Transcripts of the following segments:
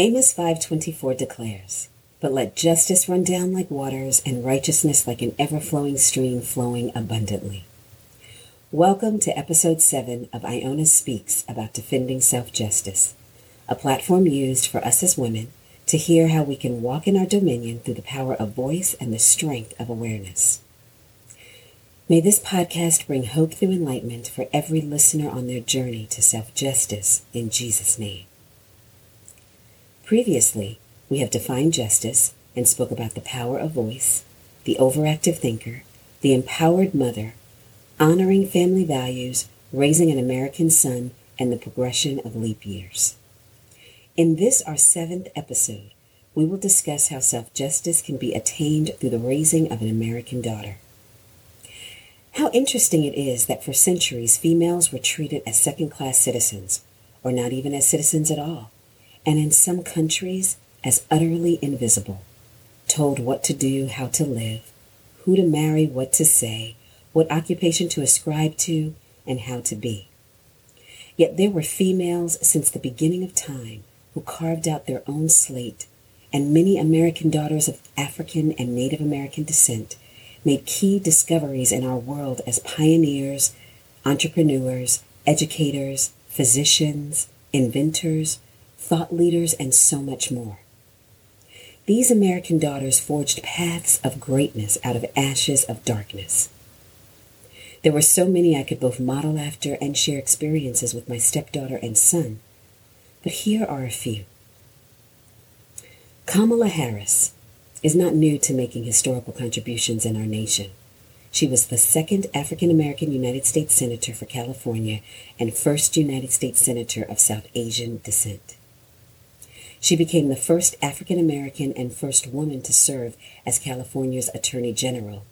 Amos 5:24 declares, "But let justice run down like waters and righteousness like an ever-flowing stream flowing abundantly." Welcome to episode 7 of Iona Speaks about defending self-justice, a platform used for us as women to hear how we can walk in our dominion through the power of voice and the strength of awareness. May this podcast bring hope through enlightenment for every listener on their journey to self justice in Jesus' name. Previously, we have defined justice and spoke about the power of voice, the overactive thinker, the empowered mother, honoring family values, raising an American son, and the progression of leap years. In this, our seventh episode, we will discuss how self justice can be attained through the raising of an American daughter. How interesting it is that for centuries females were treated as second class citizens, or not even as citizens at all, and in some countries as utterly invisible, told what to do, how to live, who to marry, what to say, what occupation to ascribe to, and how to be. Yet there were females since the beginning of time who carved out their own slate, and many American daughters of African and Native American descent made key discoveries in our world as pioneers, entrepreneurs, educators, physicians, inventors, thought leaders, and so much more. These American daughters forged paths of greatness out of ashes of darkness. There were so many I could both model after and share experiences with my stepdaughter and son, but here are a few. Kamala Harris, is not new to making historical contributions in our nation. She was the second African American United States Senator for California and first United States Senator of South Asian descent. She became the first African American and first woman to serve as California's Attorney General,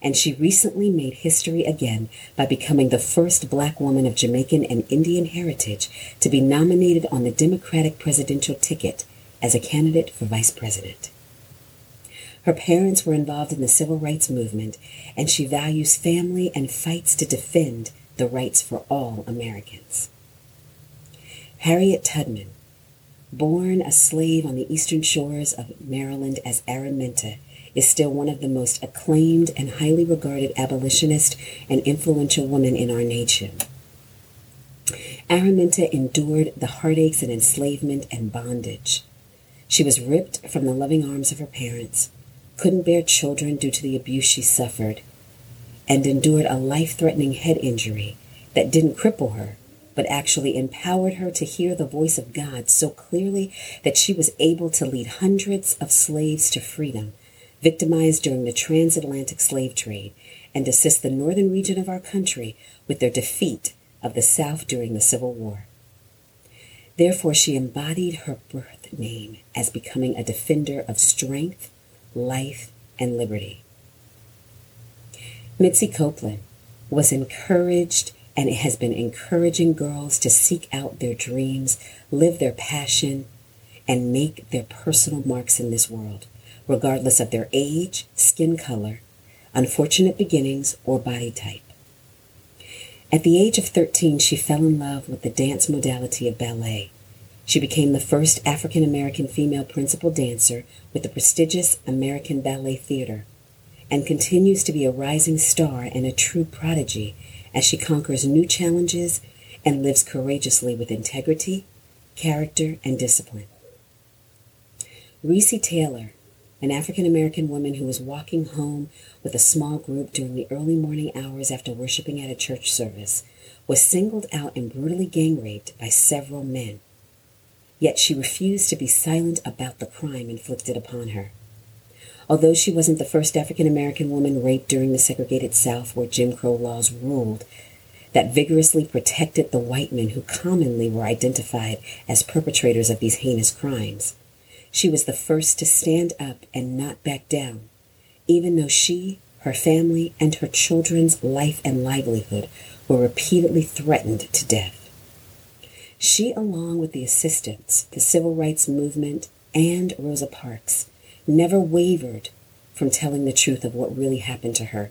and she recently made history again by becoming the first black woman of Jamaican and Indian heritage to be nominated on the Democratic presidential ticket as a candidate for vice president. Her parents were involved in the civil rights movement, and she values family and fights to defend the rights for all Americans. Harriet Tubman, born a slave on the eastern shores of Maryland as Araminta, is still one of the most acclaimed and highly regarded abolitionist and influential women in our nation. Araminta endured the heartaches and enslavement and bondage. She was ripped from the loving arms of her parents couldn't bear children due to the abuse she suffered, and endured a life threatening head injury that didn't cripple her, but actually empowered her to hear the voice of God so clearly that she was able to lead hundreds of slaves to freedom, victimized during the transatlantic slave trade, and assist the northern region of our country with their defeat of the South during the Civil War. Therefore, she embodied her birth name as becoming a defender of strength life, and liberty. Misty Copeland was encouraged and it has been encouraging girls to seek out their dreams, live their passion, and make their personal marks in this world, regardless of their age, skin color, unfortunate beginnings, or body type. At the age of 13, she fell in love with the dance modality of ballet she became the first African American female principal dancer with the prestigious American Ballet Theater and continues to be a rising star and a true prodigy as she conquers new challenges and lives courageously with integrity, character, and discipline. Recy Taylor, an African American woman who was walking home with a small group during the early morning hours after worshiping at a church service, was singled out and brutally gang raped by several men yet she refused to be silent about the crime inflicted upon her. Although she wasn't the first African American woman raped during the segregated South where Jim Crow laws ruled, that vigorously protected the white men who commonly were identified as perpetrators of these heinous crimes. She was the first to stand up and not back down, even though she, her family, and her children's life and livelihood were repeatedly threatened to death. She, along with the assistants, the civil rights movement, and Rosa Parks, never wavered from telling the truth of what really happened to her,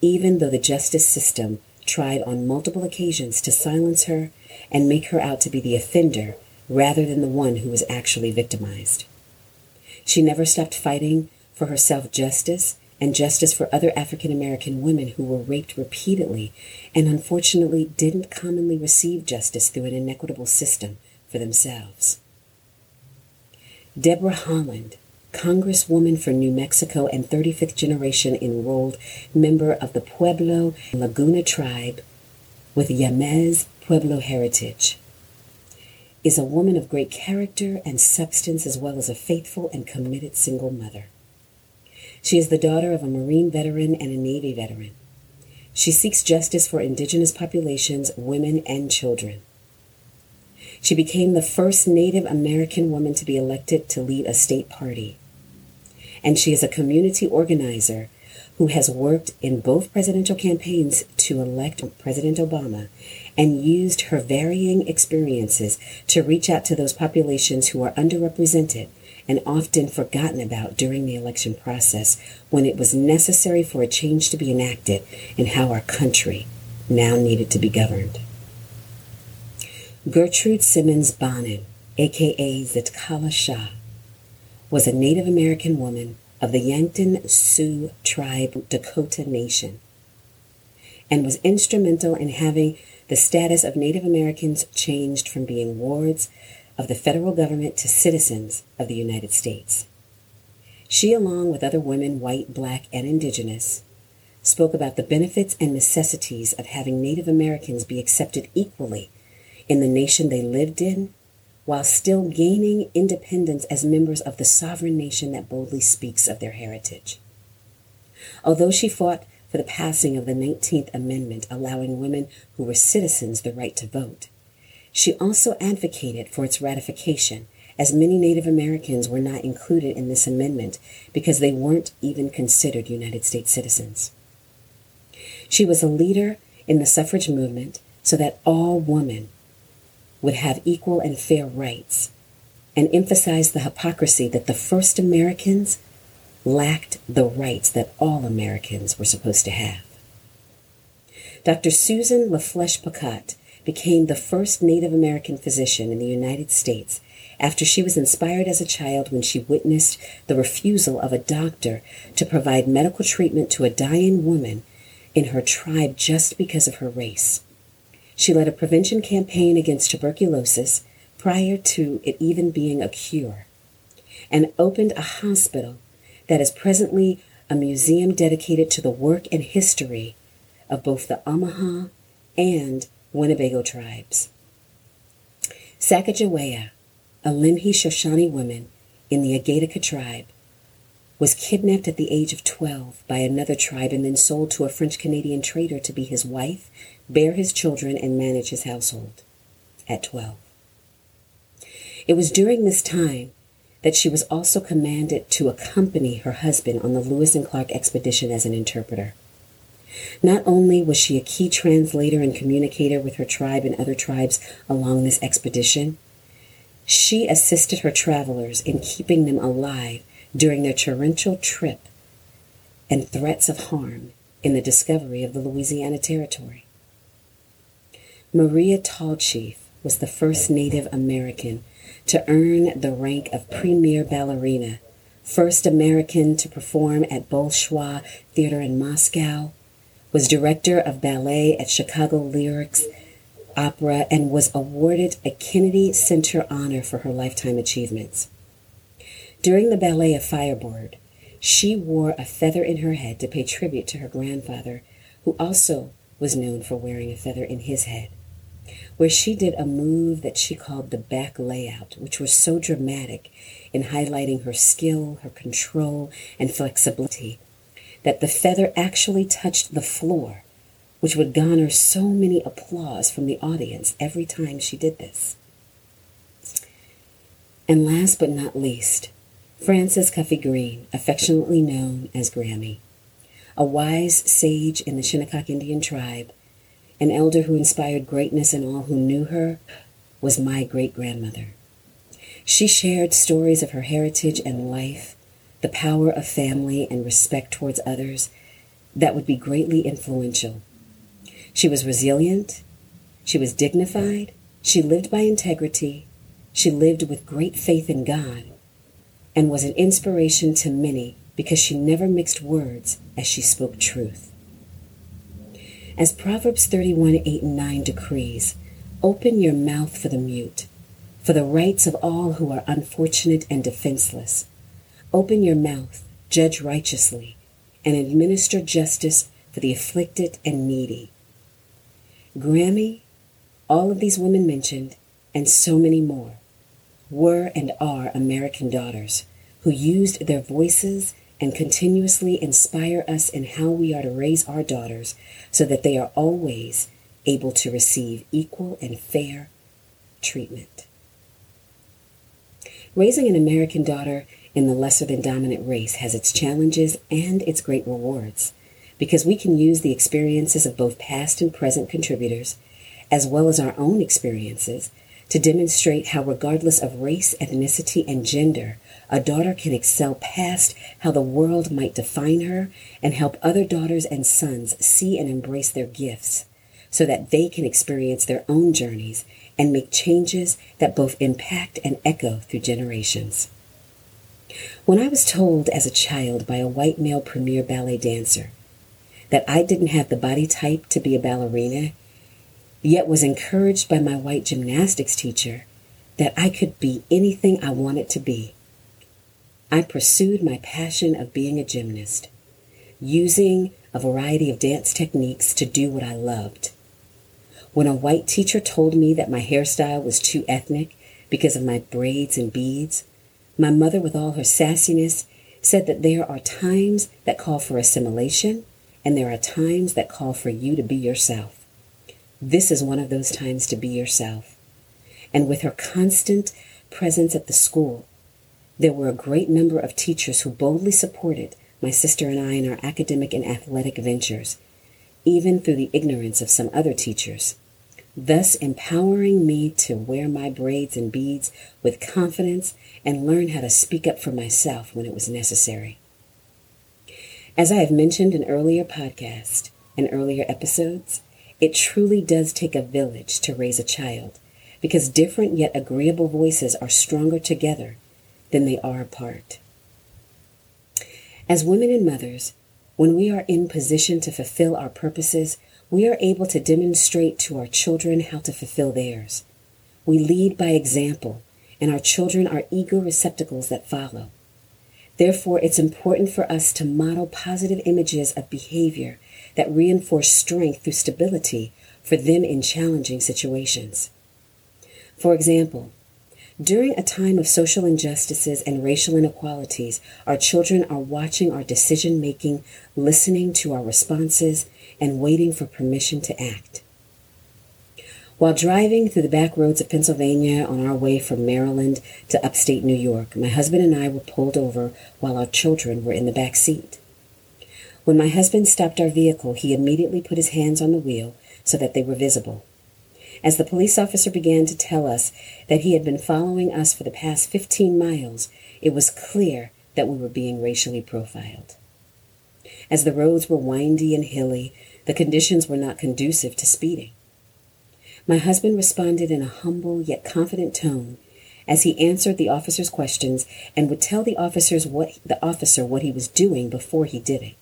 even though the justice system tried on multiple occasions to silence her and make her out to be the offender rather than the one who was actually victimized. She never stopped fighting for her self justice and justice for other African American women who were raped repeatedly and unfortunately didn't commonly receive justice through an inequitable system for themselves. Deborah Haaland, Congresswoman for New Mexico and 35th generation enrolled member of the Pueblo Laguna tribe with Jemez Pueblo heritage, is a woman of great character and substance as well as a faithful and committed single mother. She is the daughter of a Marine veteran and a Navy veteran. She seeks justice for indigenous populations, women, and children. She became the first Native American woman to be elected to lead a state party. And she is a community organizer who has worked in both presidential campaigns to elect President Obama and used her varying experiences to reach out to those populations who are underrepresented and often forgotten about during the election process when it was necessary for a change to be enacted in how our country now needed to be governed. Gertrude Simmons Bonin, aka Zitkala-Sa, was a Native American woman of the Yankton Sioux Tribe Dakota Nation and was instrumental in having the status of Native Americans changed from being wards of the federal government to citizens of the United States. She, along with other women, white, black, and indigenous, spoke about the benefits and necessities of having Native Americans be accepted equally in the nation they lived in while still gaining independence as members of the sovereign nation that boldly speaks of their heritage. Although she fought for the passing of the 19th Amendment allowing women who were citizens the right to vote, she also advocated for its ratification, as many Native Americans were not included in this amendment because they weren't even considered United States citizens. She was a leader in the suffrage movement so that all women would have equal and fair rights and emphasized the hypocrisy that the first Americans lacked the rights that all Americans were supposed to have. Dr. Susan LaFlesche Picotte became the first Native American physician in the United States after she was inspired as a child when she witnessed the refusal of a doctor to provide medical treatment to a dying woman in her tribe just because of her race. She led a prevention campaign against tuberculosis prior to it even being a cure and opened a hospital that is presently a museum dedicated to the work and history of both the Omaha and Winnebago tribes. Sacagawea, a Lemhi Shoshone woman in the Agaidika tribe, was kidnapped at the age of 12 by another tribe and then sold to a French Canadian trader to be his wife, bear his children, and manage his household at 12. It was during this time that she was also commanded to accompany her husband on the Lewis and Clark expedition as an interpreter. Not only was she a key translator and communicator with her tribe and other tribes along this expedition, she assisted her travelers in keeping them alive during their torrential trip and threats of harm in the discovery of the Louisiana Territory. Maria Tallchief was the first Native American to earn the rank of premier ballerina, first American to perform at Bolshoi Theater in Moscow, was director of ballet at Chicago Lyrics Opera, and was awarded a Kennedy Center honor for her lifetime achievements. During the ballet of Firebird, she wore a feather in her head to pay tribute to her grandfather, who also was known for wearing a feather in his head, where she did a move that she called the back layout, which was so dramatic in highlighting her skill, her control, and flexibility that the feather actually touched the floor, which would garner so many applause from the audience every time she did this. And last but not least, Frances Cuffy Green, affectionately known as Grammy, a wise sage in the Shinnecock Indian tribe, an elder who inspired greatness in all who knew her, was my great grandmother. She shared stories of her heritage and life the power of family and respect towards others that would be greatly influential. She was resilient, she was dignified, she lived by integrity, she lived with great faith in God and was an inspiration to many because she never mixed words as she spoke truth. As Proverbs 31 8 and 9 decrees, open your mouth for the mute, for the rights of all who are unfortunate and defenseless. Open your mouth, judge righteously, and administer justice for the afflicted and needy. Grammy, all of these women mentioned, and so many more, were and are American daughters who used their voices and continuously inspire us in how we are to raise our daughters so that they are always able to receive equal and fair treatment. Raising an American daughter in the lesser than dominant race has its challenges and its great rewards because we can use the experiences of both past and present contributors, as well as our own experiences, to demonstrate how, regardless of race, ethnicity, and gender, a daughter can excel past how the world might define her and help other daughters and sons see and embrace their gifts so that they can experience their own journeys and make changes that both impact and echo through generations. When I was told as a child by a white male premier ballet dancer that I didn't have the body type to be a ballerina, yet was encouraged by my white gymnastics teacher that I could be anything I wanted to be, I pursued my passion of being a gymnast, using a variety of dance techniques to do what I loved. When a white teacher told me that my hairstyle was too ethnic because of my braids and beads, my mother, with all her sassiness, said that there are times that call for assimilation and there are times that call for you to be yourself. This is one of those times to be yourself. And with her constant presence at the school, there were a great number of teachers who boldly supported my sister and I in our academic and athletic ventures, even through the ignorance of some other teachers, thus empowering me to wear my braids and beads with confidence and learn how to speak up for myself when it was necessary. As I have mentioned in earlier podcasts and earlier episodes, it truly does take a village to raise a child because different yet agreeable voices are stronger together than they are apart. As women and mothers, when we are in position to fulfill our purposes, we are able to demonstrate to our children how to fulfill theirs. We lead by example, and our children are eager receptacles that follow. Therefore, it's important for us to model positive images of behavior that reinforce strength through stability for them in challenging situations. For example, during a time of social injustices and racial inequalities, our children are watching our decision making, listening to our responses, and waiting for permission to act. While driving through the back roads of Pennsylvania on our way from Maryland to upstate New York, my husband and I were pulled over while our children were in the back seat. When my husband stopped our vehicle, he immediately put his hands on the wheel so that they were visible. As the police officer began to tell us that he had been following us for the past 15 miles, it was clear that we were being racially profiled. As the roads were windy and hilly, the conditions were not conducive to speeding. My husband responded in a humble yet confident tone as he answered the officer's questions and would tell the officers what the officer what he was doing before he did it.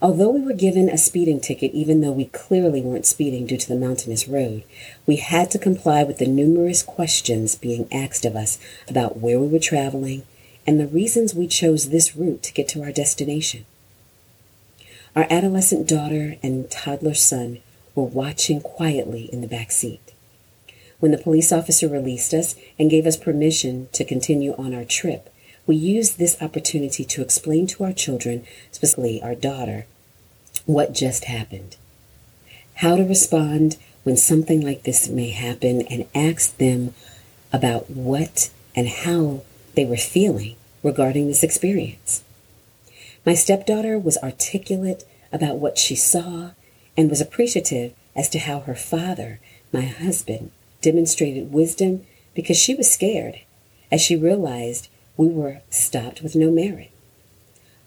Although we were given a speeding ticket, even though we clearly weren't speeding due to the mountainous road, we had to comply with the numerous questions being asked of us about where we were traveling and the reasons we chose this route to get to our destination. Our adolescent daughter and toddler son were watching quietly in the back seat. When the police officer released us and gave us permission to continue on our trip, we use this opportunity to explain to our children, specifically our daughter, what just happened, how to respond when something like this may happen, and ask them about what and how they were feeling regarding this experience. My stepdaughter was articulate about what she saw and was appreciative as to how her father, my husband, demonstrated wisdom because she was scared as she realized we were stopped with no merit.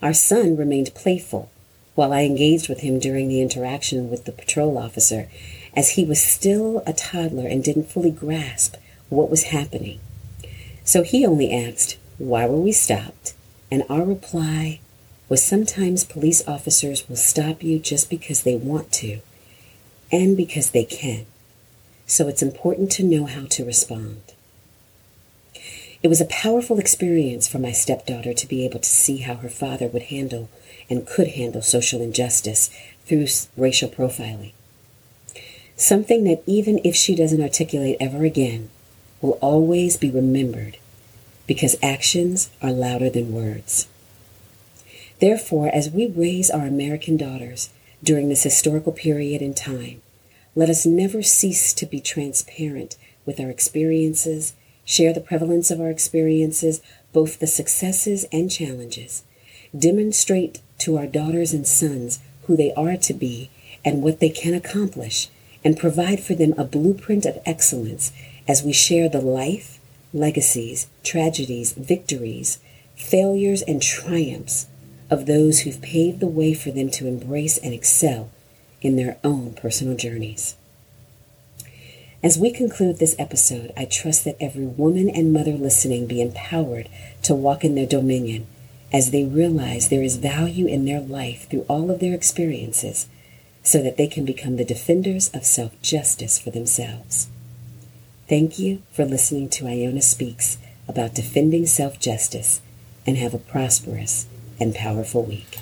Our son remained playful while I engaged with him during the interaction with the patrol officer, as he was still a toddler and didn't fully grasp what was happening. So he only asked, Why were we stopped? And our reply was sometimes police officers will stop you just because they want to and because they can. So it's important to know how to respond. It was a powerful experience for my stepdaughter to be able to see how her father would handle and could handle social injustice through racial profiling. Something that even if she doesn't articulate ever again, will always be remembered because actions are louder than words. Therefore, as we raise our American daughters during this historical period in time, let us never cease to be transparent with our experiences, share the prevalence of our experiences, both the successes and challenges, demonstrate to our daughters and sons who they are to be and what they can accomplish, and provide for them a blueprint of excellence as we share the life, legacies, tragedies, victories, failures, and triumphs of those who've paved the way for them to embrace and excel in their own personal journeys. As we conclude this episode, I trust that every woman and mother listening be empowered to walk in their dominion as they realize there is value in their life through all of their experiences so that they can become the defenders of self justice for themselves. Thank you for listening to Iona Speaks about defending self justice and have a prosperous and powerful week.